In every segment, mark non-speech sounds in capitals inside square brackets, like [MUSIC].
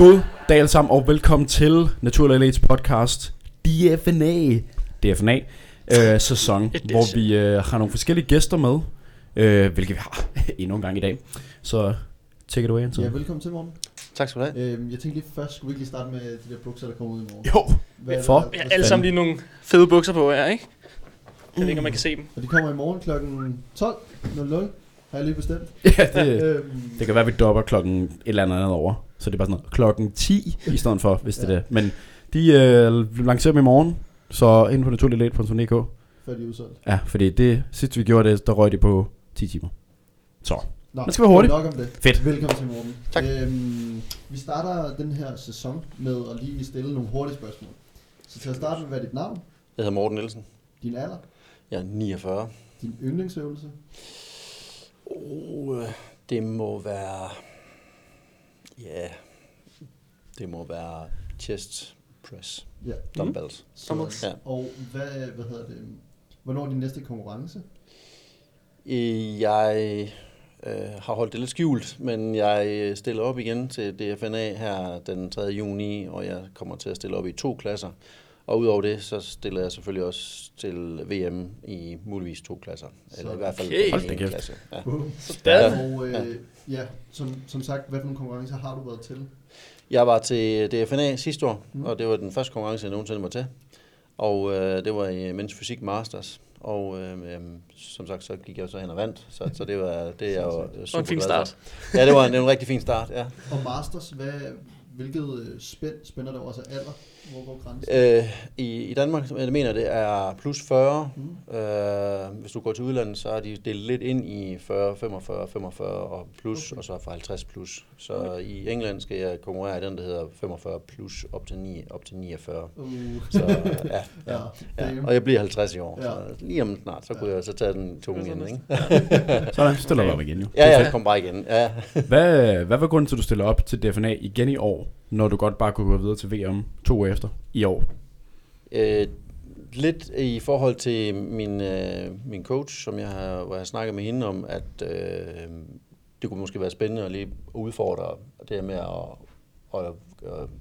God dag alle sammen, og velkommen til Naturlig Elites podcast DFNA, DFNA øh, sæson, [LAUGHS] hvor vi øh, har nogle forskellige gæster med, øh, hvilket vi har [LAUGHS] endnu en gang i dag. Så take it away, Anton. Ja, velkommen til morgen. Tak skal du have. Øhm, jeg tænkte lige først, skulle vi ikke lige starte med de der bukser, der kommer ud i morgen? Jo, Hvad er for? der- Ja, alle sammen lige nogle fede bukser på her, ikke? Jeg ved ikke, om man kan se dem. Og de kommer i morgen kl. 12.00, har jeg lige bestemt. [LAUGHS] ja, det, Øhm, det kan være, at vi dropper klokken et eller andet andet over. Så det er bare sådan noget klokken 10 i stedet for, hvis det er Ja. det. Men de øh, lancerer dem i morgen, så ind på naturligelet.dk. før de er udsolgt. Ja, fordi det sidste vi gjorde det, der røg de på 10 timer. Så. Nå, Man skal være hurtig. Nok om det. Fedt. Velkommen til morgen. Tak. Øhm, vi starter den her sæson med at lige stille nogle hurtige spørgsmål. Så til at starte med, hvad er dit navn, Jeg hedder Morten Nielsen. din alder, Jeg er 49. din yndlingsøvelse, Oh, det må være... Ja, det må være chest press. ja. Dumbbells. Så, Dumbbells. Ja. Og hvad, hvad hedder det, hvornår er din næste konkurrence? Jeg øh, har holdt det lidt skjult, men jeg øh, stiller op igen til DFNA her den 3. juni, og jeg kommer til at stille op i to klasser. Og udover det, så stiller jeg selvfølgelig også til VM i muligvis to klasser. Eller i hvert fald Okay. En kæft. klasse. Ja. Sådan. Og øh, ja, som, som sagt, hvad for nogle konkurrencer har du været til? Jeg var til DFNA sidste år, Mm. og det var den første konkurrence, jeg nogensinde var til. Og øh, det var i Mens Fysik Masters. Og øh, øh, som sagt, så gik jeg så hen og vandt. Så, så det var det er jeg jo Det super var en fin start. For. Ja, det var en, det var en rigtig fin start, ja. Og Masters, hvad, hvilket øh, spænd spænder der også alder? Hvor går grænsen? Øh, i, I Danmark, som jeg mener, det er plus 40. Mm. Øh, hvis du går til udlandet, så er de delt lidt ind i 40, 45, 45 og plus, Okay. og så fra 50 plus. Så okay. i England skal jeg konkurrere i den, der hedder 45 plus op til, 9, op til 49. Uh, Så ja, [LAUGHS] ja, ja, ja. Og jeg bliver 50 i år, Ja. så lige om snart, så kunne jeg så tage den tunge igen, ikke? [LAUGHS] Sådan, så stiller du op igen jo. Ja, ja, kom bare igen. Ja. Hvad, hvad var grunden til, at du stiller op til DFNA igen i år, når du godt bare kunne gå videre til VM to år efter i år? Øh, lidt i forhold til min, øh, min coach, som jeg har, hvor jeg har snakket med hende om, at øh, det kunne måske være spændende at lige udfordre det her med at, at,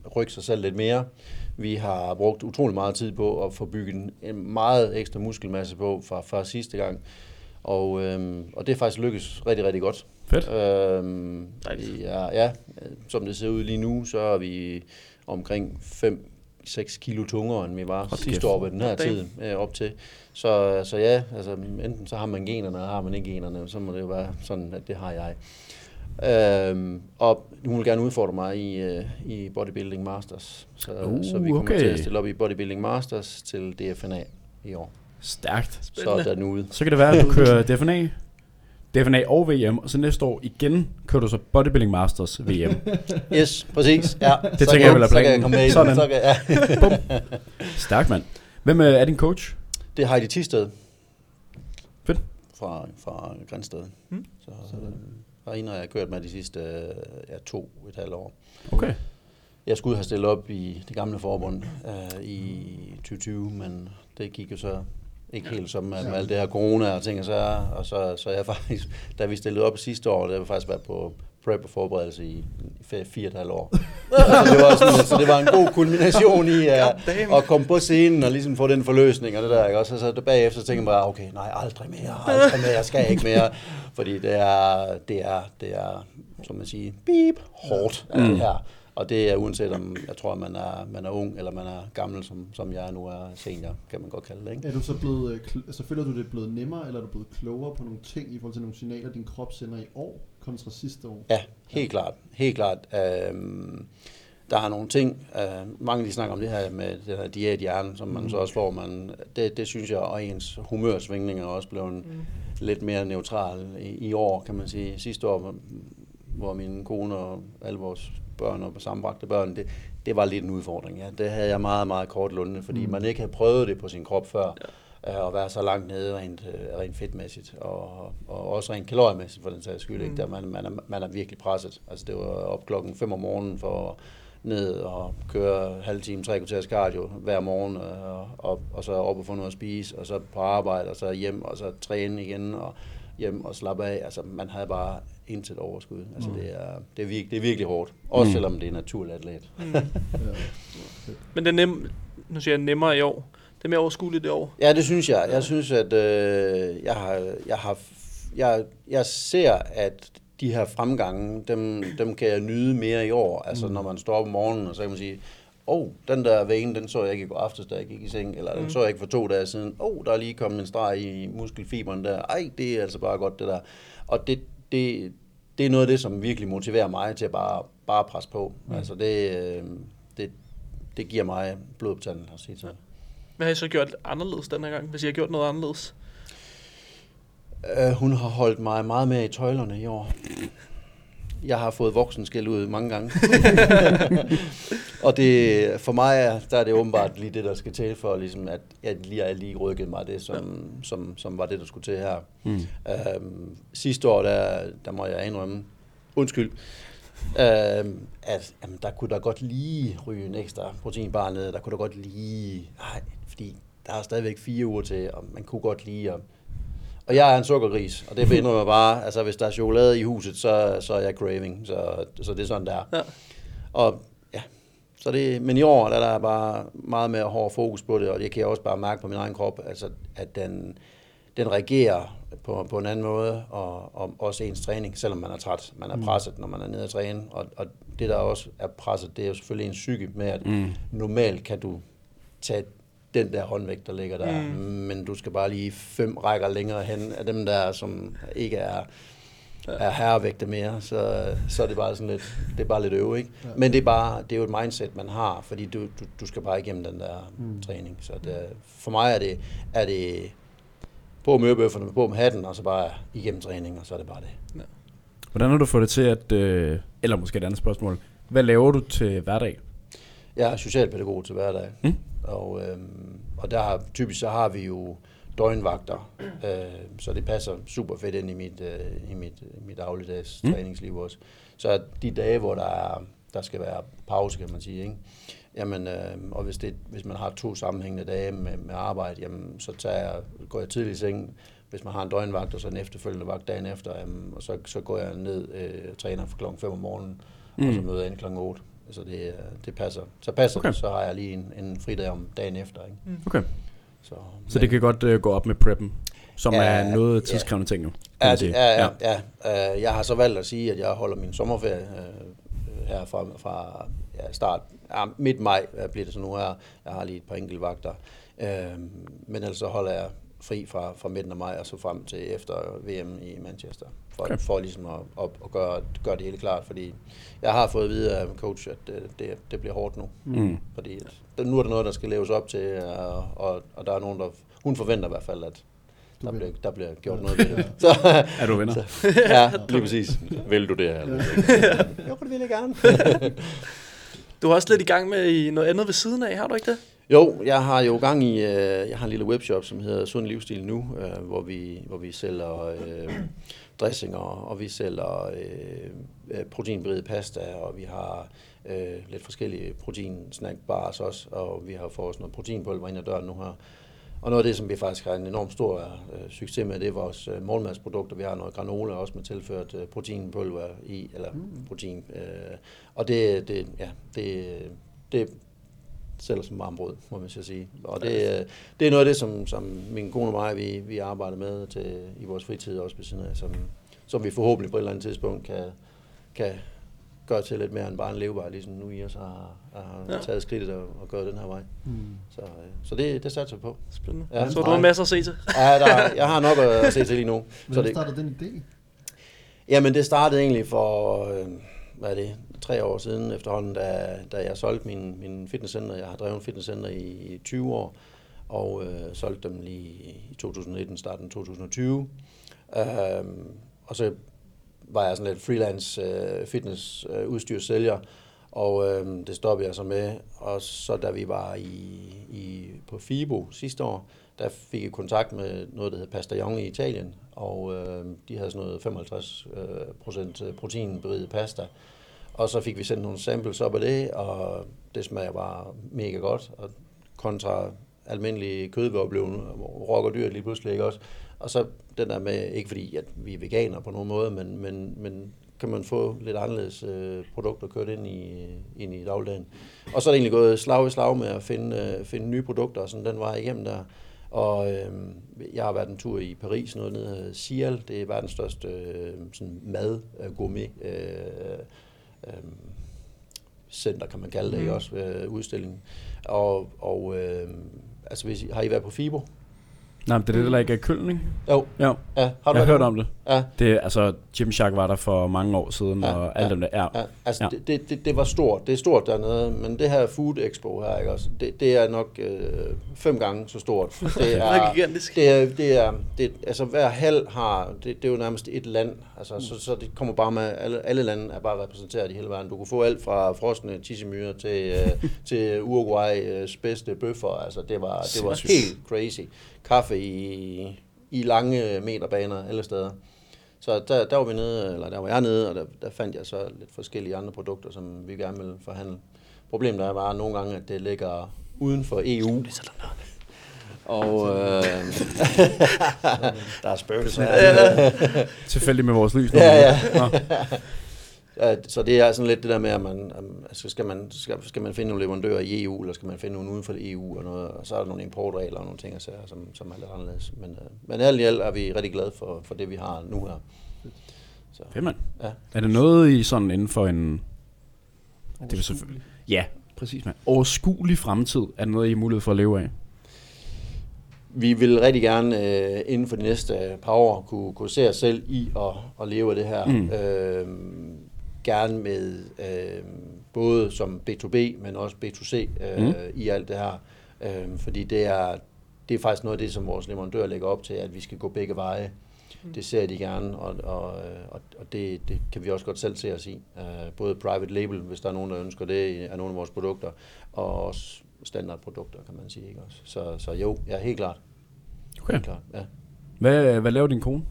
at rykke sig selv lidt mere. Vi har brugt utrolig meget tid på at få bygget en- meget ekstra muskelmasse på fra, fra sidste gang. Og, øh, og det er faktisk lykkedes rigtig, rigtig godt. Fedt. Øhm, er, ja, som det ser ud lige nu, så er vi omkring 5-6 kilo tungere, end vi var Hold sidste kæft. år ved den her tid øh, op til. Så, så ja, altså, enten så har man generne, eller har man ikke generne, så må det jo være sådan, at det har jeg. Øhm, og hun vil gerne udfordre mig i, øh, i Bodybuilding Masters. Så, Uh, så vi kommer okay. til at stille op i Bodybuilding Masters til DFNA i år. Stærkt. Så er den ude. Så kan det være, at du [LAUGHS] kører DFNA, DFNA og VM, og så næste år igen kører du så Bodybuilding Masters VM. [LAUGHS] Yes, præcis. Ja, Det så tænker kan- jeg vel er Så kan jeg planen. komme med i Sådan. Så kan, ja. [LAUGHS] Stærkt, mand. Hvem øh, er din coach? Det er Heidi Tisted. Fedt. Fra, fra Grænsted. Mm. Så, og hende har jeg kørt med de sidste øh, ja, to et halvt år. Okay. Jeg skulle have stillet op i det gamle forbund øh, i 2020, men det gik jo så ikke helt som med, med alt det her corona og ting og så, og så, så jeg [LAUGHS] faktisk, da vi stillede op sidste år, der har vi faktisk været på prep og forberedelse i fire og et halvt år. [LAUGHS] så, det var sådan, så det var en god kulmination i [LAUGHS] uh, at komme på scenen og ligesom få den forløsning og det der, ikke? også? Så, så bagefter tænker man bare, okay, nej, aldrig mere, aldrig mere, jeg skal ikke mere, fordi det er, det er, det er, som man siger, beep, hårdt, mm. det her. Og det er uanset om, jeg tror, man er, man er ung, eller man er gammel, som, som jeg nu er senior, kan man godt kalde det, ikke? Er du så blevet, øh, altså føler du det er blevet nemmere, eller er du blevet klogere på nogle ting i forhold til nogle signaler, din krop sender i år kontra sidste år? Ja, helt klart. Helt klart. Øhm, der er nogle ting, øh, mange de snakker om det her med den her diæthjerne, som man Mhm. så også får, man, det, det synes jeg, og ens humørsvingninger er også blevet mm. lidt mere neutral i, i år, kan man sige. Sidste år, hvor- hvor min kone og alle vores børn og sammenbragte børn, det, det var lidt en udfordring. Ja. Det havde jeg meget, meget kort lunde, fordi Mm. man ikke havde prøvet det på sin krop før. Ja. Og være så langt nede rent, øh, rent fedtmæssigt, og, og også rent kaloriemæssigt for den sags skyld. Mm. Ikke? Der man, man, er, man er virkelig presset. Altså det var op klokken 5 om morgenen for ned og køre halv time, tre kvarters cardio hver morgen, og, og, og så op og få noget at spise, og så på arbejde, og så hjem, og så træne igen, og hjem og slappe af. Altså, man havde bare intet overskud. Altså, Mm. det, er, det, er virkelig, det er virkelig hårdt. Også Mm. selvom det er naturligt atlet. Mm. Ja. Men det er nem, nu siger jeg nemmere i år. Det er mere overskueligt i år. Ja, det synes jeg. Jeg synes, at øh, jeg, har, jeg, har, jeg, jeg ser, at de her fremgange, dem, dem kan jeg nyde mere i år. Altså, Mm. når man står op om morgenen, og så kan man sige, åh, oh, den der vane, den så jeg ikke i går aftes, da jeg gik i seng, eller den Mm. så jeg ikke for to dage siden. Åh, oh, der er lige kommet en streg i muskelfiberen der. Ej, det er altså bare godt, det der. Og det, det, det er noget af det, som virkelig motiverer mig til at bare, bare presse på. Mm. Altså, det, øh, det, det giver mig blod på tanden at sige til. Hvad har I så gjort anderledes den her gang, hvis I har gjort noget anderledes? Uh, hun har holdt mig meget mere i tøjlerne i år. Jeg har fået voksenskæld ud mange gange. [LAUGHS] og det, for mig er, der er det åbenbart lige det, der skal til for, ligesom, at jeg lige har lige rykket mig det, som, som, som var det, der skulle til her. Mm. Uh, sidste år, der, der må jeg indrømme, undskyld, uh, at jamen, der kunne der godt lige ryge en ekstra proteinbar ned. Der kunne der godt lige... Nej, fordi der er stadigvæk fire uger til, og man kunne godt lige... Og, og jeg er en sukkergris, og det indrømmer jeg bare. Altså, hvis der er chokolade i huset, så, så er jeg craving. Så, så det er sådan, der. Ja. Og ja, så det, men i år der er der bare meget mere hård fokus på det, og det kan jeg også bare mærke på min egen krop, altså, at den, den reagerer på, på en anden måde, og, og også ens træning, selvom man er træt. Man er Mm. presset, når man er nede at træne, og, og det der også er presset, det er jo selvfølgelig ens psyke med, at Mm. normalt kan du tage den der håndvægt, der ligger der, Mm. men du skal bare lige fem rækker længere hen af dem der, som ikke er, er herrevægte mere, så, så er det bare sådan lidt, det er bare lidt øve, ikke? Ja. Men det er, bare, det er jo et mindset, man har, fordi du, du, du skal bare igennem den der Mm. træning. Så det, for mig er det, er det på med ørebøfferne, på med hatten, og så bare igennem træning, og så er det bare det. Hvordan har du fået det til at... Øh, eller måske et andet spørgsmål. Hvad laver du til hverdag? Jeg er socialpædagog til hverdag, Mm. Og, øhm, og der har, typisk så har vi jo døgnvagter, øh, så det passer super fedt ind i mit, øh, i mit, mit dagligdags Mm. mm. træningsliv også. Så de dage, hvor der, er, der skal være pause, kan man sige, ikke? Jamen, øh, og hvis, det, hvis man har to sammenhængende dage med, med arbejde, jamen, så tager jeg, går jeg tidligt i seng, hvis man har en døgnvagt, og så en efterfølgende vagt dagen efter, jamen, og så, så går jeg ned øh, og træner fra klokken 5 om morgenen, mm. og så Mm. møder jeg ind klokken 8. Så det, det passer. Så passer Okay. det, så har jeg lige en, en fridag om dagen efter. Ikke? Okay. Så, Så det kan godt øh, gå op med preppen, som Ja, er noget ja. tidskrævende ting jo. kan Ja, det, sige. ja, ja, ja. Øh, Jeg har så valgt at sige, at jeg holder min sommerferie øh, her fra, fra ja, start. Ja, midt maj øh, bliver det så nu her. Jeg har lige et par enkelte vagter. Øh, men ellers så holder jeg fri fra, fra midten af maj og så frem til efter VM i Manchester. For, Okay. for ligesom at, at, at gøre, gøre det hele klart, fordi jeg har fået at vide af coach, at det, det, det bliver hårdt nu. Mm. Fordi at, nu er der noget, der skal leves op til, og, og, og der er nogen, der... Hun forventer i hvert fald, at der bliver, der bliver gjort noget ved Ja. det. [LAUGHS] Så, Er du venner? [LAUGHS] ja, lige præcis. Vil du det her? Ja. [LAUGHS] Jo, det vil jeg gerne. Du er også lidt i gang med i noget andet ved siden af, har du ikke det? Jo, jeg har jo gang i, øh, jeg har en lille webshop, som hedder Sund Livsstil Nu, øh, hvor, vi, hvor vi sælger øh, dressinger, og vi sælger øh, øh, proteinberigede pasta, og vi har øh, lidt forskellige proteinsnackbars også, og vi har fået sådan noget proteinpulver ind ad døren nu her. Og noget af det, som vi faktisk har en enorm stor øh, succes med, det er vores øh, morgenmadsprodukter. Vi har noget granola også med tilført øh, proteinpulver i, eller mm. protein. Øh, og det, det, ja, det, det sælger som varmbrød, må man så sige. Og det, øh, det er noget af det, som, som min kone og mig, vi, vi arbejder med til, i vores fritid også ved siden af, som, som vi forhåbentlig på et eller andet tidspunkt kan, kan gøre til lidt mere end bare en levevej, ligesom nu I også har, har Ja. taget skridtet og, og gået den her vej. Mm. Så, øh, så det, det satser vi på. Spændende. Ja, så du har masser at se til. Ja, der, jeg har nok at se til lige nu. Men Så det det, startede den idé? Jamen, det startede egentlig for, øh, hvad er det, tre år siden efterhånden, da, da jeg solgte min, min fitnesscenter. Jeg har drevet fitnesscenter i, i 20 år, og øh, solgte dem lige i 2019, starten 2020. Øhm, og så var jeg sådan lidt freelance øh, fitness øh, udstyrsælger, og øh, det stoppede jeg så med. Og så da vi var i, i, på FIBO sidste år, der fik jeg kontakt med noget, der hed Pasta i Italien, og øh, de havde sådan noget 55 øh, procent øh, proteinberiget pasta. Og så fik vi sendt nogle samples op af det, og det smager bare mega godt, og kontra almindelig kød vi blevet rock og dyrt lige pludselig, ikke også? Og så den der med, ikke fordi at vi er veganer på nogen måde, men, men, men kan man få lidt anderledes øh, produkter kørt ind i, ind i dagligdagen. Og så er det egentlig gået slag i slag med at finde, øh, finde nye produkter, og sådan den vej igennem der. Og øh, jeg har været en tur i Paris, noget nede af Cial, det er verdens største øh, sådan mad øh, gourmet øh, øh, center, kan man kalde det, mm. også, øh, udstilling. Og, og øh, altså, hvis I, har I været på Fibo? Nej, men det er det, der ikke er Køln, ikke? Jo. Ja. Ja, Har du jeg har hørt om det. Ja. det er, altså, Gymshark var der for mange år siden, Ja, og alt ja, dem der. Ja. Ja, altså Ja. Det, det, det, det var stort. Det er stort dernede, men det her Food Expo her, ikke også, det, det er nok øh, fem gange så stort. [LAUGHS] Det Det er gigantisk. det er, det er, det, altså hver hal har, det, det er jo nærmest et land, altså så, så det kommer bare med, alle, alle lande er bare repræsenteret i hele verden. Du kan få alt fra frosne tissemyrer til, øh, [LAUGHS] til Uruguays bedste bøffer, altså det var, det var helt crazy. Kaffe i, i lange meterbaner alle steder. Så der, der var vi nede, eller der var jeg nede, og der, der fandt jeg så lidt forskellige andre produkter, som vi gerne ville forhandle. Problemet er bare nogle gange, at det ligger uden for EU. Og øh, der er spøgelser. Tilfældigt med vores lys. Ja, ja. Så det er sådan lidt det der med, at man, altså skal, man, skal, skal man finde nogle leverandører i EU, eller skal man finde nogle uden for EU, og, noget, og så er der nogle importregler og nogle ting, og sager, som, som er lidt anderledes. Men, uh, men alt i alt er vi rigtig glade for, for det, vi har nu her. Så, Fedt, mand. ja. Er det noget i sådan inden for en... Det vil selvfølgelig- Ja, præcis, mand. Overskuelig fremtid er det noget, I har mulighed for at leve af. Vi vil rigtig gerne øh, inden for de næste øh, par år kunne, kunne se os selv i at, at leve af det her. Mm. Øh, gerne med øh, både som B2B, men også B2C øh, Mm. i alt det her. Øh, fordi det er, det er faktisk noget af det, som vores leverandør lægger op til, at vi skal gå begge veje. Mm. Det ser de gerne, og, og, øh, og, og det, det kan vi også godt selv se os i. Øh, både private label, hvis der er nogen, der ønsker det af nogle af vores produkter, og også standardprodukter, kan man sige. Ikke? Også. Så, så jo, ja, helt klart. Okay. Helt klart ja. Hvad, hvad laver din kone?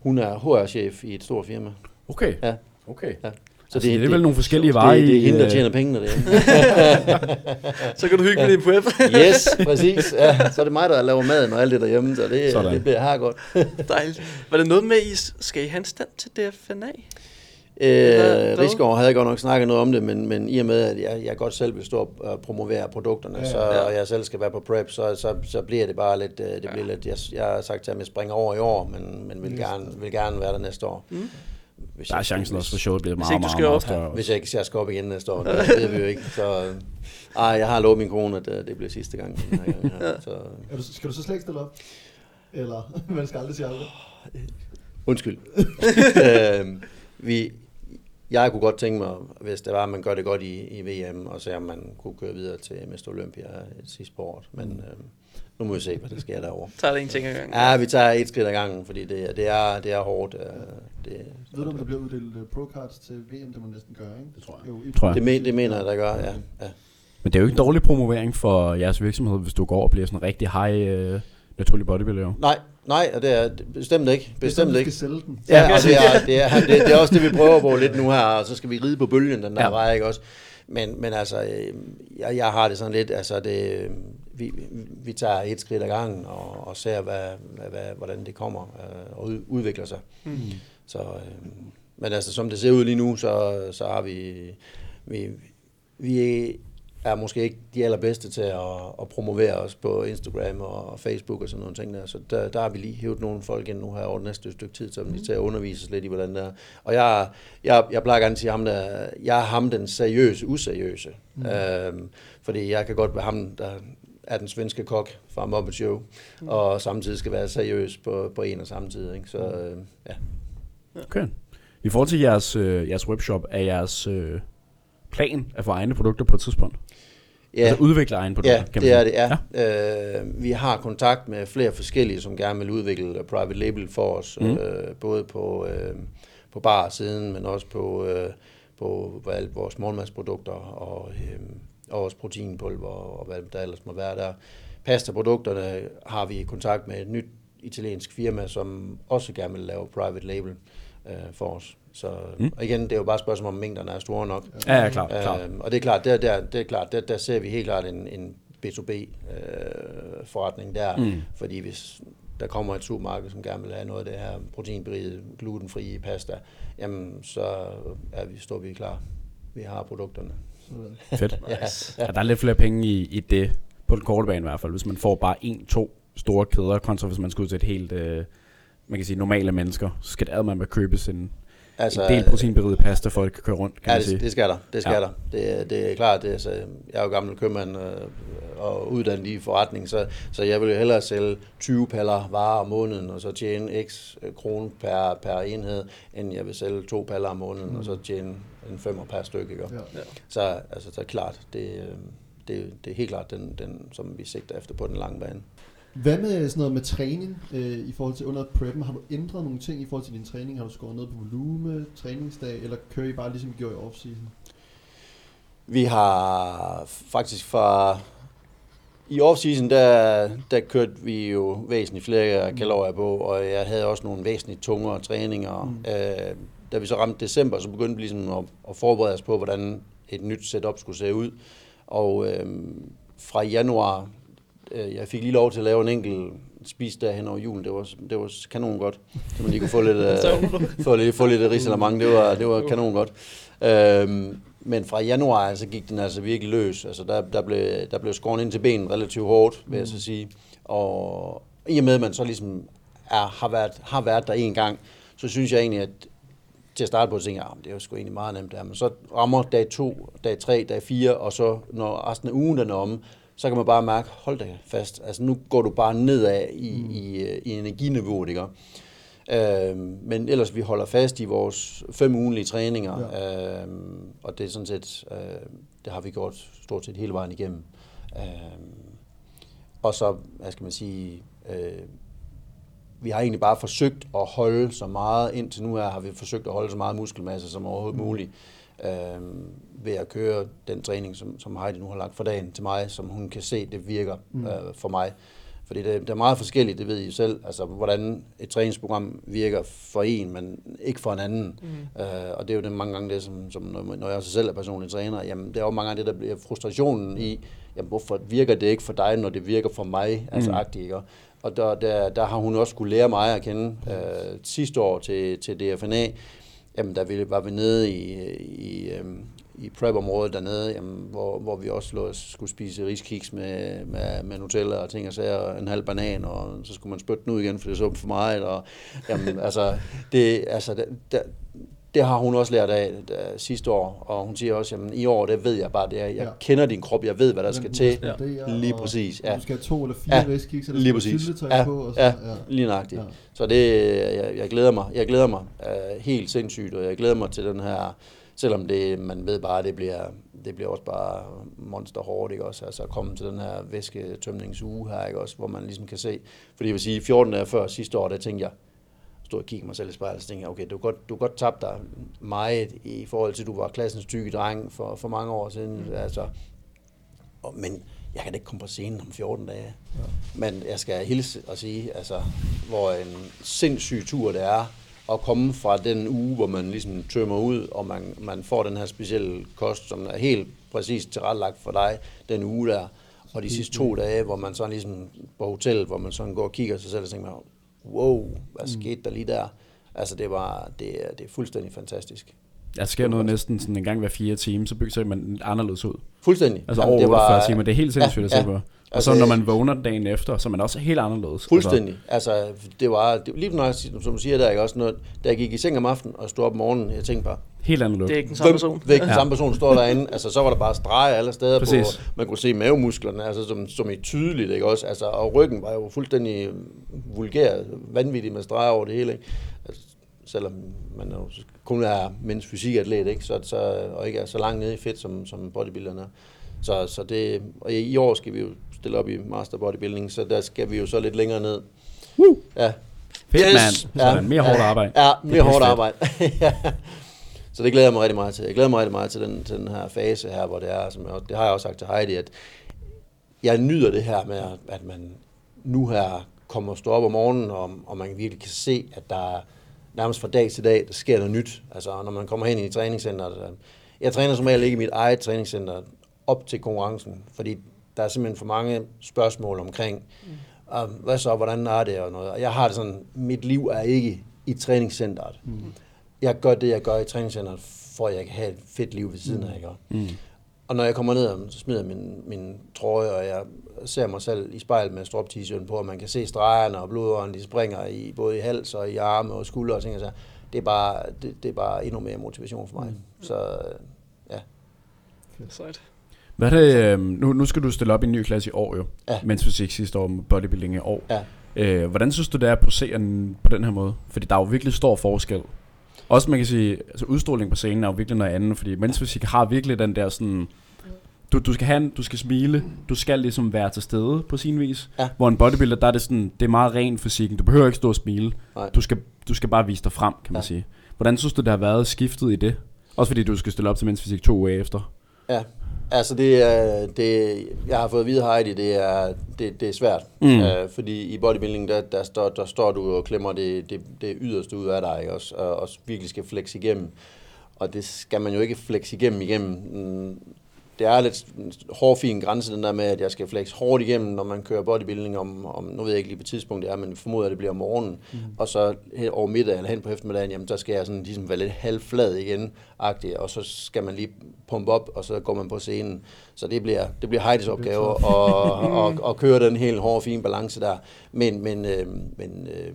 Hun er HR-chef i et stort firma. Okay. Ja. Okay. Ja. Så altså, det, det er vel nogle forskellige veje det, det er i, hende, der øh, tjener pengene der. [LAUGHS] Så kan du hygge med din prep. yes, præcis. Ja, så er det mig, der laver maden og alt det derhjemme, så det, Sådan. det bliver her godt. [LAUGHS] Dejligt. Var det noget med, I skal I have en stand til DFNA? Øh? Rigsgaard havde godt nok snakket noget om det, men, men i og med, at jeg, jeg godt selv vil stå og promovere produkterne, Ja, ja, så, ja. og jeg selv skal være på prep, så, så, så bliver det bare lidt, øh, det bliver lidt jeg, jeg har sagt til ham, at jeg springer over i år, men, men vil, gerne, vil gerne være der næste år. Mm. Hvis Der er chancen også for showet bliver meget, meget, meget større. Hvis jeg ikke jeg skal op igen næste år, det ved vi jo ikke. Så, øh, ej, jeg har lovet min kone, at øh, det bliver sidste gang. Den her gang her. Så, Er du, skal du så slet ikke stille op? Eller, [LAUGHS] man skal aldrig sige aldrig. undskyld. [LAUGHS] øh, vi, jeg kunne godt tænke mig, hvis det var, at man gør det godt i, i VM, og så om man kunne køre videre til Mester Olympia et sidste på året. Men øh, nu må vi se, hvad der sker derovre. Tager det en ting ad gangen. Ja, vi tager et skridt ad gangen, fordi det, det, er, det er hårdt. Øh, det, Ved du, om der bliver uddelt øh, pro-cards til VM? Det må man næsten gøre, ikke? Det tror jeg. Jo, Tror jeg. det, men, det mener jeg, der gør, ja. ja. Men det er jo ikke dårlig promovering for jeres virksomhed, hvis du går over og bliver sådan en rigtig high uh, naturlig bodybuilder. Nej, nej, og det er bestemt ikke. Bestemt du ikke. skal sælge den. Ja, og det er, det, er, det, det er også det, vi prøver på lidt nu her, og så skal vi ride på bølgen den der Ja. vej, ikke også? Men, men altså, jeg, jeg har det sådan lidt, altså det, vi, vi tager et skridt ad gangen og, og ser, hvad, hvad, hvordan det kommer øh, og ud- udvikler sig. Mm. Så, øh, men altså, som det ser ud lige nu, så, så har vi, vi, vi er måske ikke de allerbedste til at, at promovere os på Instagram og Facebook og sådan nogle ting der. Så der, der har vi lige hævet nogle folk ind nu her over det næste stykke tid, som lige til at undervise os lidt i, hvordan det er. Og jeg, jeg, jeg plejer gerne at sige ham, der, jeg er ham den seriøse, useriøse. Mm. Øhm, fordi jeg kan godt være ham, der er den svenske kok fra Muppet Show, mm. og samtidig skal være seriøs på, på en og samme tid. Ikke? Så øh, ja. Okay. I forhold til jeres, øh, jeres webshop, er jeres øh, plan at få egne produkter på et tidspunkt? Ja, Altså udvikle egne produkter, ja kan man det er det, ja. ja. Øh, vi har kontakt med flere forskellige, som gerne vil udvikle private label for os, Mm. mm. øh, både på, øh, på bar-siden, men også på, øh, på hvad alt vores morgenmadsprodukter og, øh, og også proteinpulver og hvad der ellers må være der. Pasta-produkterne har vi kontakt med et nyt italiensk firma, som også gerne vil lave private label øh, for os. Så Mm. og igen, det er jo bare et spørgsmål, om mængderne er store nok. Ja, ja, klart. klart. Øhm, og det er klart, der, der, det er klart der, der ser vi helt klart en, en B2B-forretning der, Mm. mm. fordi hvis der kommer et supermarked, som gerne vil have noget af det her proteinberigede, glutenfrie pasta, jamen så er vi, står vi klar. Vi har produkterne. Fedt. ja. ja. der er lidt flere penge i, i det, på den korte bane i hvert fald, hvis man får bare en, to store kæder, kontra hvis man skulle til et helt, øh, man kan sige, normale mennesker, så skal det man med købe sin altså, en del proteinberiget pasta, for at det kan køre rundt, kan ja, det, sige. det skal der. Det skal ja. der. Det, det er klart, det, altså, jeg er jo gammel købmand øh, og uddannet i forretning, så, så jeg vil jo hellere sælge 20 paller varer om måneden, og så tjene x kroner per, per enhed, end jeg vil sælge to paller om måneden, mm. og så tjene en femmer per stykke. Ikke? Ja. Så, altså, så er klart, det, øh, det, det er helt klart den, den, som vi sigter efter på den lange bane. Hvad med sådan noget med træning øh, i forhold til under preppen? Har du ændret nogle ting i forhold til din træning? Har du skåret noget på volume, træningsdag, eller kører I bare ligesom I gjorde i offseason? Vi har faktisk fra... I offseason, der, der kørte vi jo væsentligt flere mm. kalorier på, og jeg havde også nogle væsentligt tungere træninger. Mm. Øh, da vi så ramte december, så begyndte vi ligesom at, at forberede os på, hvordan et nyt setup skulle se ud. Og øh, fra januar jeg fik lige lov til at lave en enkelt spis der hen over julen. Det var, det var kanon godt. Så man lige kunne få lidt, [LAUGHS] øh, få lidt, få lidt risalamang. Det var, det var kanon godt. Øhm, men fra januar så gik den altså virkelig løs. Altså der, der, blev, der blev skåret ind til benen relativt hårdt, vil jeg så sige. Og i og med, at man så ligesom er, har, været, har været der en gang, så synes jeg egentlig, at til at starte på, tænkte jeg, at det er jo sgu egentlig meget nemt det her. Men så rammer dag 2, dag 3, dag 4, og så når resten af ugen den er om, så kan man bare mærke, hold da fast, altså nu går du bare nedad i, mm. i, i energiniveauet, ikke? Øh, men ellers vi holder fast i vores fem ugenlige træninger, ja. øh, og det er sådan set, øh, det har vi gjort stort set hele vejen igennem. Øh, og så, hvad skal man sige, øh, vi har egentlig bare forsøgt at holde så meget, indtil nu her har vi forsøgt at holde så meget muskelmasse som overhovedet mm. muligt øh, ved at køre den træning, som, som Heidi nu har lagt for dagen til mig, som hun kan se, det virker mm. øh, for mig. Fordi det, det er meget forskelligt, det ved I selv, altså hvordan et træningsprogram virker for en, men ikke for en anden. Mm. Øh, og det er jo det mange gange det, som, som når jeg også selv er personlig træner, jamen det er jo mange gange det, der bliver frustrationen i, jamen hvorfor virker det ikke for dig, når det virker for mig, altså mm. agtigt, ikke? Og der, der, der har hun også skulle lære mig at kende øh, sidste år til, til DFNA, Jamen, der vi, var vi nede i, i, øhm, i prep-området dernede, jamen, hvor, hvor vi også lå, skulle spise riskiks med, med, med Nutella og ting og sager, en halv banan, og så skulle man spytte den ud igen, for det så for meget. Og, jamen, altså, det, altså, der, det har hun også lært af da, sidste år, og hun siger også, at i år, det ved jeg bare, det er, jeg ja. kender din krop, jeg ved, hvad der skal til. Ja. Lige præcis. Ja. Du skal have to eller fire ja. riskiks, eller lige præcis. Ja. på. Og så, ja. ja, lige nøjagtigt. Ja. Så det, jeg, jeg glæder mig, jeg glæder mig uh, helt sindssygt, og jeg glæder mig til den her, selvom det, man ved bare, det bliver, det bliver også bare monster hårdt, ikke også? Altså at komme til den her væsketømningsuge her, ikke også? Hvor man ligesom kan se, fordi jeg vil sige, 14 dage før sidste år, der tænkte jeg, stod og kiggede mig selv i spejlet, og tænkte okay, du godt, du godt tabt dig meget i forhold til, at du var klassens tykke dreng for, for mange år siden. Mm. Altså, og, men jeg kan da ikke komme på scenen om 14 dage. Ja. Men jeg skal hilse og sige, altså, hvor en sindssyg tur det er, at komme fra den uge, hvor man ligesom tømmer ud, og man, man får den her specielle kost, som er helt præcis tilrettelagt for dig, den uge der, og de sidste to dage, hvor man så ligesom på hotellet, hvor man sådan går og kigger sig selv og tænker, wow, hvad mm. skete der lige der? Altså det var, det, er, det er fuldstændig fantastisk. Der sker noget næsten sådan en gang hver fire timer, så bygger man anderledes ud. Fuldstændig. Altså Jamen, over det var, timer, det er helt sindssygt ja, at se på. Og altså, så når man vågner dagen efter, så er man også helt anderledes. Altså- fuldstændig. Altså, altså det var, det, lige når, som du siger der, ikke også noget, da jeg gik i seng om aftenen og stod op om morgenen, jeg tænkte bare, Helt andet look. Det er ikke den samme person. Det er ikke den samme person, der står derinde. Altså, så var der bare streger alle steder Præcis. på. Man kunne se mavemusklerne, altså, som, som i tydeligt, ikke også? Altså, og ryggen var jo fuldstændig vulgær, vanvittig med streger over det hele, ikke? Altså, selvom man jo kun er mens fysikatlet, ikke? Så, så, og ikke er så langt nede i fedt, som, som bodybuilderne er. Så, så det, og i år skal vi jo stille op i Master Bodybuilding, så der skal vi jo så lidt længere ned. Woo! Ja. Fedt, yes. mand. Ja. Mere hårdt arbejde. Ja, mere hårdt arbejde. [LAUGHS] ja. Så det glæder jeg mig rigtig meget til. Jeg glæder mig rigtig meget til den, til den her fase her, hvor det er, som jeg, det har jeg også sagt til Heidi, at jeg nyder det her med, at man nu her kommer og står op om morgenen, og, og man virkelig kan se, at der er nærmest fra dag til dag, der sker noget nyt. Altså når man kommer hen i træningscenteret. Jeg træner som regel ikke i mit eget træningscenter op til konkurrencen, fordi der er simpelthen for mange spørgsmål omkring, mm og hvad så, hvordan er det og noget. Og jeg har det sådan, mit liv er ikke i træningscenteret. Mm. Jeg gør det, jeg gør i træningscenteret, for at jeg kan have et fedt liv ved siden af. Ikke? Mm. Og når jeg kommer ned, så smider jeg min, min trøje, og jeg ser mig selv i spejlet med strop t på, og man kan se stregerne og blodårene, de springer i både i hals og i arme og skuldre og ting og så. Det er bare, det, det er bare endnu mere motivation for mig. Mm. Så ja. Sejt. Hvad er det, øh, nu, nu skal du stille op i en ny klasse i år jo, Ja. mens fysik sidste år med bodybuilding i år. Ja. Øh, hvordan synes du det er at posere på den her måde? Fordi der er jo virkelig stor forskel. Også man kan sige, altså udstråling på scenen er jo virkelig noget andet, fordi mens fysik har virkelig den der sådan, du, du skal have en, du skal smile, du skal ligesom være til stede på sin vis. Ja. Hvor en bodybuilder, der er det sådan, det er meget ren fysikken, du behøver ikke stå og smile. Nej. Du skal, du skal bare vise dig frem, kan man Ja. sige. Hvordan synes du, det har været skiftet i det? Også fordi du skal stille op til mens fysik to uger efter. Ja, altså det er, det, jeg har fået at vide, Heidi, det er, det, det er svært. Mm. Øh, fordi i bodybuilding, der, der, står, der står du og klemmer det, det, det yderste ud af dig, ikke? Også, og, og virkelig skal flex igennem. Og det skal man jo ikke flex igennem igennem. Det er lidt hårfin grænse, den der med, at jeg skal flex hårdt igennem, når man kører bodybuilding om, om nu ved jeg ikke lige på tidspunkt det er, men formoder, at det bliver om morgenen. Mm. Og så over middag eller hen på eftermiddagen, jamen der skal jeg sådan ligesom være lidt halvflad igen, agtig, og så skal man lige pumpe op, og så går man på scenen. Så det bliver, det bliver Heidis opgave at, [LAUGHS] at, at, køre den helt hårde, fine balance der. Men, men, øh, men øh,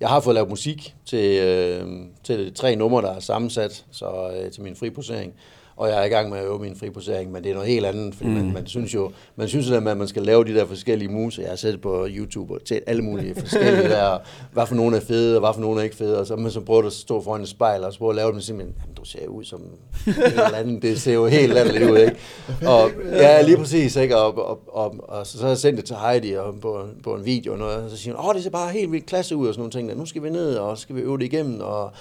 jeg har fået lavet musik til, øh, til tre numre, der er sammensat så, øh, til min friposering. Og jeg er i gang med at øve min friposering, men det er noget helt andet, fordi mm. man, man synes jo, man synes at man skal lave de der forskellige moves, og jeg har set på YouTube og til alle mulige forskellige [LAUGHS] der, hvad for nogle er fede, og hvad for nogle er ikke fede, og så man så prøvet at stå foran et spejl, og så prøve at lave det med simpelthen, jamen du ser ud som en eller anden, det ser jo helt latterligt ud, ikke? Og, ja, lige præcis, ikke? Og, og, og, og, så, så har jeg sendt det til Heidi og på, på en video og noget, og så siger hun, åh, det ser bare helt vildt klasse ud og sådan nogle ting, der. nu skal vi ned, og så skal vi øve det igennem, og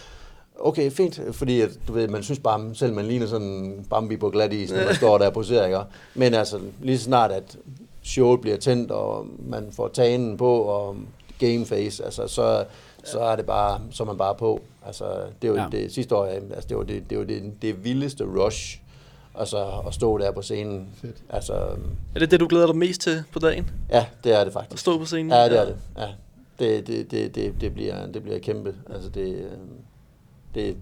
Okay, fint, fordi at, du ved, man synes bare, selv man ligner sådan en Bambi på glat is, når man står der og poserer, ikke? Men altså, lige snart, at showet bliver tændt, og man får tanen på, og game face, altså, så, så er det bare, så er man bare på. Altså, det er jo Ja. det sidste år, altså, det var det, det, var det, det vildeste rush, altså, at stå der på scenen. Fedt. Altså, Er det det, du glæder dig mest til på dagen? ja, det er det At faktisk. stå på scenen? Ja, det er det. Ja. Det, det, det, det, det, bliver, det bliver kæmpe. Altså, det, øh, det,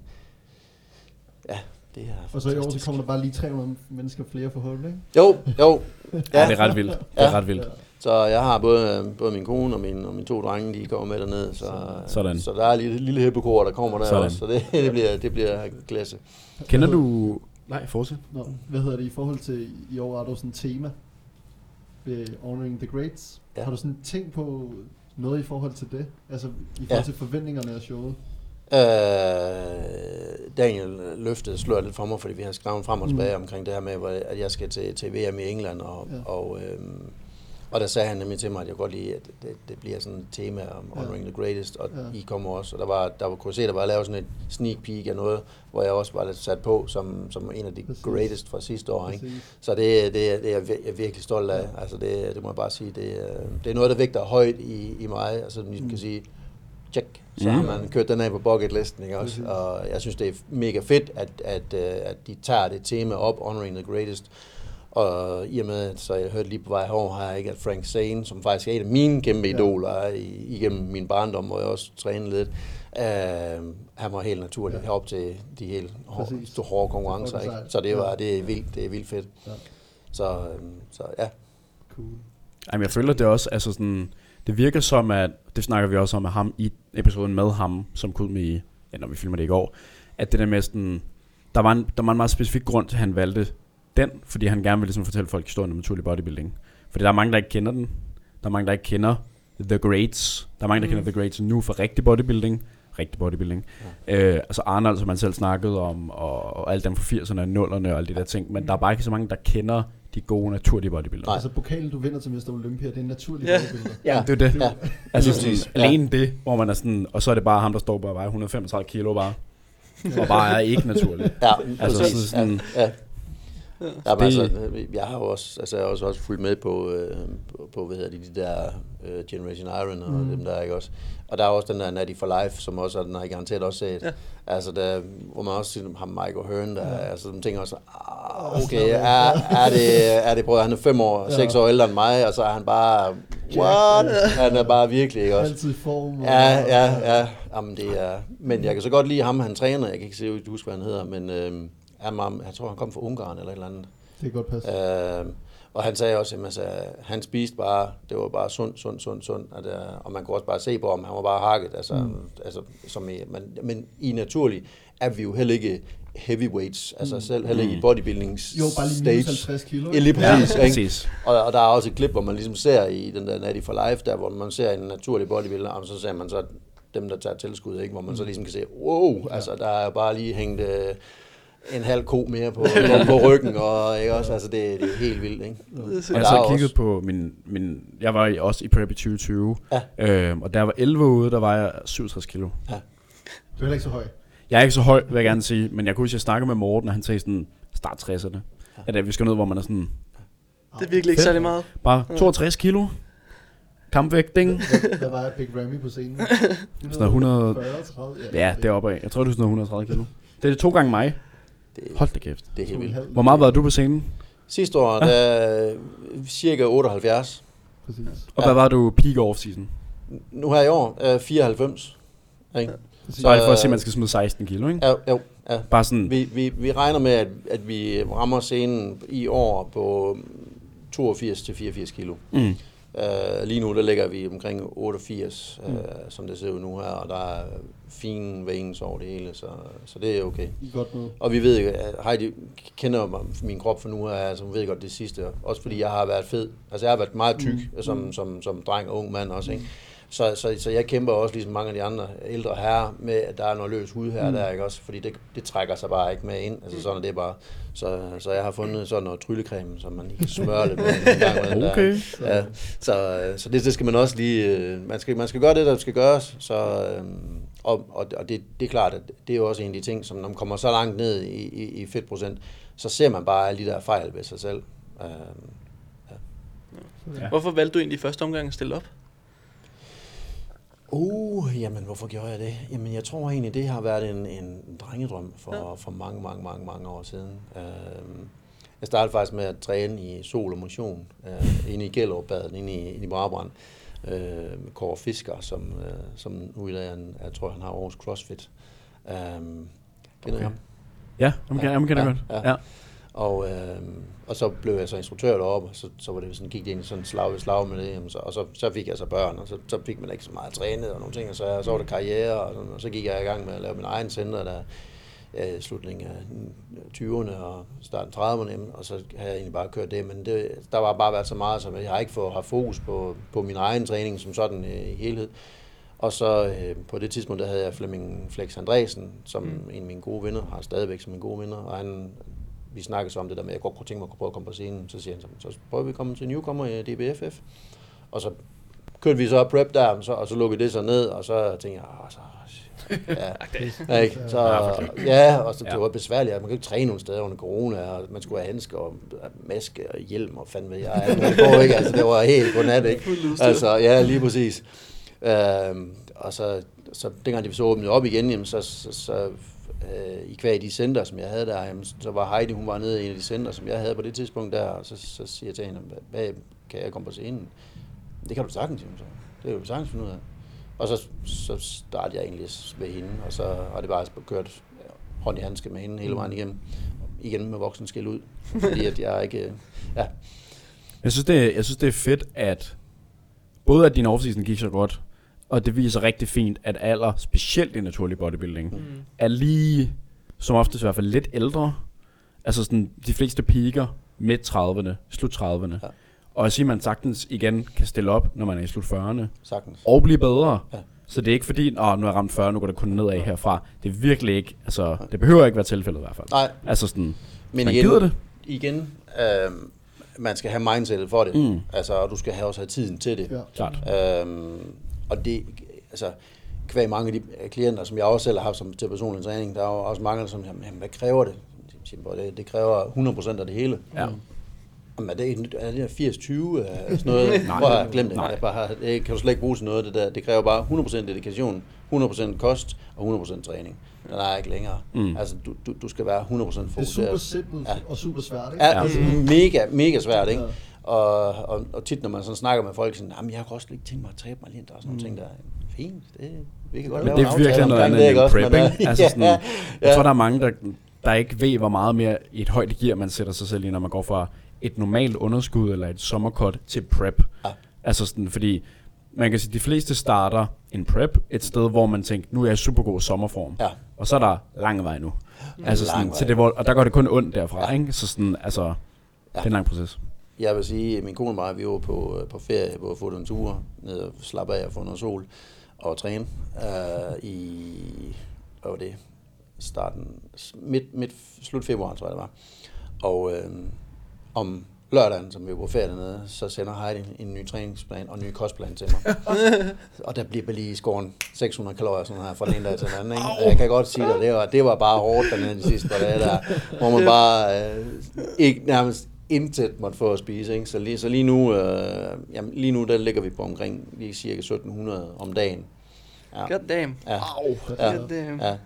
ja, det er Og så i år, så kommer der bare lige 300 mennesker flere forhåbentlig, ikke? Jo, jo. Ja, ja det er ret vildt. Det er Ja. ret vildt. Så jeg har både, både min kone og, min, og mine to drenge, de kommer med derned. Så, Sådan. så der er lige et lille hippokor, der kommer der Sådan. også. Så det, [LAUGHS] det, bliver, det bliver klasse. Kender du... Nej, fortsæt. Nå, hvad hedder det i forhold til, i år er der jo sådan et tema ved Honoring the Greats. Ja. Har du sådan tænkt på noget i forhold til det? Altså i forhold ja. til forventningerne af showet? Øh, Daniel løftede sløret lidt for mig, fordi vi har skrevet frem og tilbage mm. omkring det her med, at jeg skal til, til VM i England, og, ja. Og, øhm, og der sagde han nemlig til mig, at jeg godt lide, at det, det bliver sådan et tema om Ja. Honoring the Greatest, og Ja. I kommer også, og der var, der var, kunne se, der var lavet sådan et sneak peek af noget, hvor jeg også var lidt sat på som, som en af de Præcis. greatest fra sidste år, ikke? Præcis. Så det, det, er- det er jeg vir- jeg virkelig stolt af. Ja. Altså det, det må jeg bare sige. Det, er- det er noget, der vægter højt i, i mig. Altså man Mm. kan sige, check. Så Mm. har man kørt den af på bucketlisten, ikke også? Præcis. Og jeg synes, det er mega fedt, at, at, øh, at de tager det tema op, Honoring the Greatest. Og i og med, så jeg hørte lige på vej herover, har jeg ikke, at Frank Zane, som faktisk er en af mine kæmpe Ja. idoler i, igennem min barndom, hvor jeg også trænede lidt, øh, han var helt naturligt Ja. ja. op til de helt hårde, store hårde konkurrencer. Ikke? Så det, var, Ja. det, er vildt, det er vildt fedt. Ja. Så, øhm, så ja. Cool. Jamen, jeg føler det også, altså sådan, det virker som, at, det snakker vi også om med ham i episoden med ham, som kom med i, ja, når vi filmer det i går, at det der med sådan, der var en, der var en meget specifik grund til, at han valgte den, fordi han gerne ville ligesom fortælle folk historien om naturlig bodybuilding. Fordi der er mange, der ikke kender den. Der er mange, der ikke kender The Greats. Der er mange, der Mm. kender The Greats nu for rigtig bodybuilding. Rigtig bodybuilding. Ja. Øh, altså Arnold, som man selv snakkede om, og, og alt dem fra 80'erne og 0'erne og alle de der ting. Men der er bare ikke så mange, der kender de gode naturlige bodybuildere. Nej. Altså pokalen, du vinder til Mr. Olympia, det er en naturlig Ja. bodybuilder. Ja. Det er det. Ja. Altså sådan, alene det, hvor man er sådan, og så er det bare ham, der står bare vejer 135 kilo bare, og bare er ikke naturlig. [LAUGHS] Ja, Altså præcis. så sådan, ja, ja. Ja. Jamen, Det- altså, jeg har jo også, altså, jeg har også, også fulgt med på, øh, på, på, hvad hedder det, de der øh, Generation Iron og mm. dem der, ikke også? Og der er også den der Natty for Life, som også, den har jeg garanteret også set. Ja. Ja. Altså, der, hvor man også siger, ham Michael Hearn, der, Ja. ja. altså, de tænker også, okay, er, [LAUGHS] er, det, er det, prøv, han er fem år, Ja. seks år ældre end mig, og så er han bare what? Han er bare virkelig, ikke også? Altid form. Ja, ja, ja. Jamen, det er... Men jeg kan så godt lide ham, han træner. Jeg kan ikke se, huske, hvad han hedder, men øh, han, jeg tror, han kom fra Ungarn eller et eller andet. Det kan godt passe. Øh, og han sagde også, at altså, han spiste bare, det var bare sund, sund, sund, sund. At, øh, og man kunne også bare se på ham, han var bare hakket. Altså, mm. altså, som i, men, men i naturlig er vi jo heller ikke heavyweights, altså selv heller ikke i bodybuildings Jo, bare lige minus 50 kilo. Ja, lige præcis. Ja, præcis. Og, og der er også et klip, hvor man ligesom ser i den der Natty for Life, der hvor man ser en naturlig bodybuilder, og så ser man så dem, der tager tilskud, ikke? hvor man så ligesom kan se, wow, altså der er bare lige hængt øh, en halv ko mere på, på, [LAUGHS] på ryggen, og ikke også, altså det, det er helt vildt, ikke? Er Og jeg der så kigget også- på min, min... Jeg var også i prep i 2020. Ja. Øhm, og der var 11 ude, der var jeg 67 kilo. Du er heller ikke så høj. Jeg er ikke så høj, vil jeg gerne sige. Men jeg kunne huske, at jeg snakkede med Morten, og han sagde sådan... Start 60'erne. At øh, vi skal ned, hvor man er sådan... Det er virkelig ikke særlig meget. Bare 62 kilo. Kampvægt, ding. Hvad [LAUGHS] var Big Ramy på scenen? Sådan noget 100... 40, 30? Ja, deroppe af. Jeg tror, det er sådan noget 130 kilo. Det er det to gange mig. Det, Hold da kæft. det er helt vildt. Hvor meget var du på scenen? Sidste år, der er cirka 78. Præcis. Og Ja. hvad var du peak off-season? Nu her i år, er 94. Ikke? Præcis. Så er det for at se, at man skal smide 16 kilo, ikke? Ja, jo, ja. Bare sådan... Vi, vi, vi regner med, at, at vi rammer scenen i år på 82-84 kilo. Mm. Uh, lige nu der ligger vi omkring 88, uh, Mm. som det ser ud nu her, og der er fine veins over det hele, så, så det er okay. I godt med. Og vi ved, at Heidi kender mig, min krop for nu her, altså hun ved godt det sidste, også fordi jeg har været fed. Altså jeg har været meget tyk Mm. som, som, som dreng og ung mand også, ikke? Så, så, så jeg kæmper også, ligesom mange af de andre ældre herrer, med at der er noget løs hud her Mm. der, ikke også? Fordi det, det trækker sig bare ikke med ind, altså sådan er det bare. Så, så jeg har fundet sådan noget tryllecreme, som man lige kan smøre lidt med en gang der. Okay. Ja, så, så det, det skal man også lige, øh, man skal, man skal gøre det, der skal gøres, så, øh, og, og, og det, det er klart, at det er jo også en af de ting, som når man kommer så langt ned i, i, i fedtprocent, så ser man bare alle de der fejl ved sig selv. Øh, Ja. Hvorfor valgte du egentlig i første omgang at stille op? Uh, jamen hvorfor gjorde jeg det? Jamen jeg tror egentlig, det har været en, en drengedrøm for, Ja. for mange, mange, mange, mange år siden. Uh, jeg startede faktisk med at træne i sol og motion, uh, inde i Gellerup-baden, inde i, inde i Brabrand, uh, med Kåre Fisker, som, uh, som nu i dag, er en- jeg tror, han har Aarhus CrossFit. Um, kender Okay. I ham? Ja, ham kan jeg Ja, godt. ja. Ja. Og, øh, og så blev jeg så instruktør deroppe, og så, så var det sådan, gik det ind i sådan slag ved slag med det, jamen, så, og så, så fik jeg så børn, og så, så fik man ikke så meget trænet og nogle ting, og så, så var det karriere, og, sådan, og så gik jeg i gang med at lave min egen center, der ja, i slutningen af 20'erne og starten af 30'erne, jamen, og så havde jeg egentlig bare kørt det, men det, der var bare været så meget, så jeg har ikke fået haft fokus på, på min egen træning som sådan øh, i helhed. Og så øh, på det tidspunkt, der havde jeg Flemming Flex Andresen, som mm. en af mine gode venner, har stadigvæk som en god venner, og han, vi snakkede om det der med, at jeg godt kunne tænke mig at prøve at komme på scenen. Så siger han, så, så prøver vi at komme til Newcomer i DBFF. Og så kørte vi så prep der, og så, og så lukkede det så ned, og så tænkte jeg, ah, så, ja, [LAUGHS] ja, ikke? Så, Ja, og så det var besværligt, man kan ikke træne nogle steder under corona, og man skulle have handsker og maske og hjelm og fandme, jeg muligt på, ikke? Altså, det var helt godnat, ikke? Altså, ja, lige præcis. Øhm, og så, så dengang de så åbnede op igen, jamen, så, så, så øh, i kvæg de center, som jeg havde der, jamen, så var Heidi, hun var nede i en af de center, som jeg havde på det tidspunkt der, og så, så siger jeg til hende, hvad, kan jeg komme på scenen? Det kan du sagtens, jamen, så. Det kan du sagtens finde ud af. Og så, så startede jeg egentlig ved hende, og så har det bare altså kørt hånd i handske med hende hele vejen igennem. Igen med voksen skæld ud, fordi at jeg ikke... Ja, Jeg synes, det er, jeg synes, det er fedt, at både at din offseason gik så godt, og det viser rigtig fint, at alder, specielt i naturlig bodybuilding, Mm. er lige, som oftest i hvert fald, lidt ældre. Altså sådan, de fleste piker midt 30'erne, slut 30'erne. Ja. Og at sige, at man sagtens igen kan stille op, når man er i slut 40'erne, sagtens. og blive bedre. Ja. Så det er ikke fordi, at nu er jeg ramt 40, nu går det kun nedad herfra. Det er virkelig ikke, altså, det behøver ikke være tilfældet i hvert fald. Nej, Altså sådan, men man igen, gider det. igen øh, man skal have mindsetet for det. Mm. Altså, og du skal have også have tiden til det. Ja. Klart. Øhm, og det, altså, kvæg mange af de øh, klienter, som jeg også selv har haft som til personlig træning, der er jo også mange, som siger, "Jamen, hvad kræver det? Jeg siger, "Bror, Det, det kræver 100% af det hele. Ja. Jamen, er det, er det der 80-20 eller sådan noget? Nej. [LAUGHS] Prøv at glem det. Nej. Jeg bare, det kan du slet ikke bruge til noget, det der. Det kræver bare 100% dedikation, 100% kost og 100% træning. Den er ikke længere. Mm. Altså, du, du, du skal være 100% Det er fokuseret. super simpelt Ja. og super svært, ikke? Ja, Ja. ja. mega, mega svært, ikke? Ja. Og, og, og tit, når man sådan snakker med folk, sådan, jamen, jeg har også ikke tænkt mig at tabe mig lige, der er sådan nogle ting, der er fint, det, vi kan godt lave det er virkelig noget andet det, end prep, Men, ikke? Altså [LAUGHS] sådan, ja, Jeg tror, der er mange, der, der ikke ved, hvor meget mere i et højt gear, man sætter sig selv i, når man går fra et normalt underskud eller et sommerkort til prep. Ja. Altså sådan, fordi man kan sige, at de fleste starter en prep et sted, hvor man tænker, nu er jeg super god sommerform. Ja. Og så er der lang vej nu. Altså Lang sådan, til det, hvor, og der går det kun ondt derfra, Ja. ikke? Så sådan, altså, Ja. det er en lang proces. Jeg vil sige, at min kone og mig, vi var på, øh, på ferie, på tur, ned og slappe af og få noget sol og træne øh, i, hvad var det, starten, midt, midt, slut februar, tror jeg det var. Og øh, om lørdagen, som vi var på ferie dernede, så sender Heidi en, ny træningsplan og en ny kostplan til mig. [LAUGHS] og der bliver lige skåren 600 kalorier sådan her fra den ene dag til den anden. Ikke? Jeg kan godt sige dig, det var, det var bare hårdt dernede de sidste par dage der, hvor man bare øh, ikke nærmest intet måtte få at spise. Ikke? Så, lige, så lige nu, øh, jamen, lige nu der ligger vi på omkring lige cirka 1700 om dagen. Ja, God damn. ja, Ja. God damn. ja,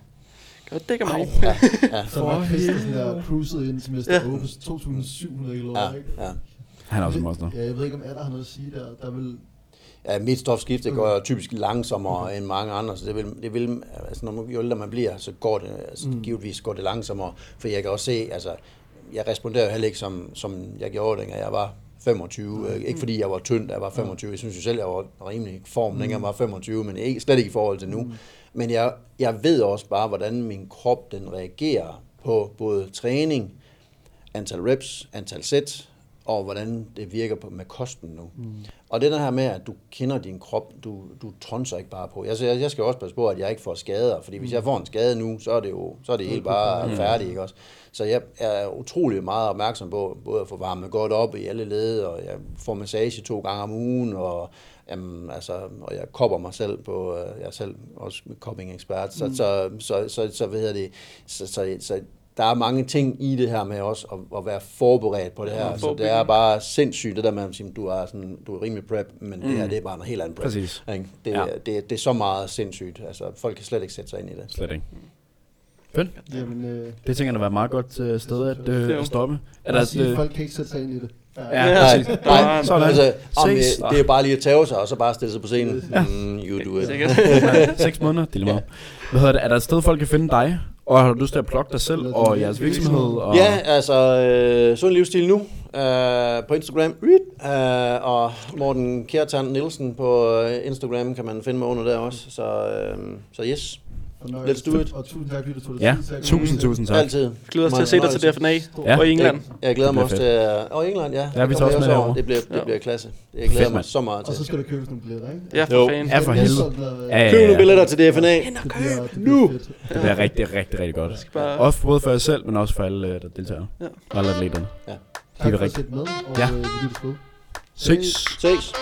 Godt dækker mig. ja, [LAUGHS] ja, Så var sådan der cruiset ind til Mr. Ja. Opus 2700 kilo, ja, ja. Han er også en monster. Ja, jeg ved ikke, om Adder har noget at sige der. Der vil... Ja, mit stofskifte går jo typisk langsommere end mange andre, så det vil, det vil altså når man, jo ældre man bliver, så går det, altså mm. givetvis går det langsommere, for jeg kan også se, altså, jeg responderer jo heller ikke som, som jeg gjorde, dengang jeg var 25, øh, ikke fordi jeg var tynd, da jeg var 25, jeg synes jo selv, jeg var rimelig i form, dengang jeg var 25, men ikke, slet ikke i forhold til nu. Men jeg, jeg ved også bare, hvordan min krop den reagerer på både træning, antal reps, antal sæt, og hvordan det virker på, med kosten nu. Mm. Og det der her med, at du kender din krop, du, du tonser ikke bare på. Jeg, jeg, jeg skal også passe på, at jeg ikke får skader, fordi hvis jeg får en skade nu, så er det jo så er det helt bare færdigt, ikke også? Så jeg er utrolig meget opmærksom på, både at få varmet godt op i alle led, og jeg får massage to gange om ugen, og, jamen, altså, og jeg kopper mig selv på, øh, jeg er selv også kopping ekspert, så, mm. så, så, så, så, hvad hedder det, så, så, så der er mange ting i det her med også at, at være forberedt på det her. Ja, så det er bare sindssygt, det der med at sige, du er, sådan, du er rimelig prep, men mm. det her det er bare noget helt andet prep. Præcis. Ikke? Det, Ja. ja. det, det er så meget sindssygt. Altså, folk kan slet ikke sætte sig ind i det. Slet ikke. Fedt. Jamen, øh, Det tænker jeg, der var et meget godt øh, sted at, Det er øh, at stoppe. Er er der sige, øh, folk kan ikke sætte sig ind i det. Ja, Ja, præcis. nej, nej, Sådan. altså, om, Ses. det, det er bare lige at tage sig, og så bare stille sig på scenen. Mm, you do it. [LAUGHS] Seks måneder, det er lige meget. Hvad hedder det? Er der et sted, folk kan finde dig? Og har du lyst til at plukke dig selv og jeres virksomhed? Og... Ja, altså, øh, sund livsstil nu øh, på Instagram. Øh, og Morten Kjertan Nielsen på øh, Instagram kan man finde mig under der også. Så, øh, så yes, Let's do it. Og tusind tak, fordi du tog dig Ja, tid tusind, tusind tak. altid. Glæder os til at se dig til DFNA Ja. og i England. Jeg, jeg glæder mig også til... Og England, ja. Ja, vi tager også med derovre. Det bliver, det Ja. bliver klasse. Jeg glæder Fedt, mig så meget Og til. så skal der købes nogle billetter, ikke? Ja, for fanden. Ja, for helvede. øh, Ja, ja, Køb ja. nogle billetter til DFNA. Nu. Det bliver rigtig, rigtig, rigtig godt. bare- Også både for jer selv, men også for alle, øh, der deltager. Ja. Og alle atleterne. Tak er for at sætte med, og Ja. øh, vi lyttes ved. Seks. Ses.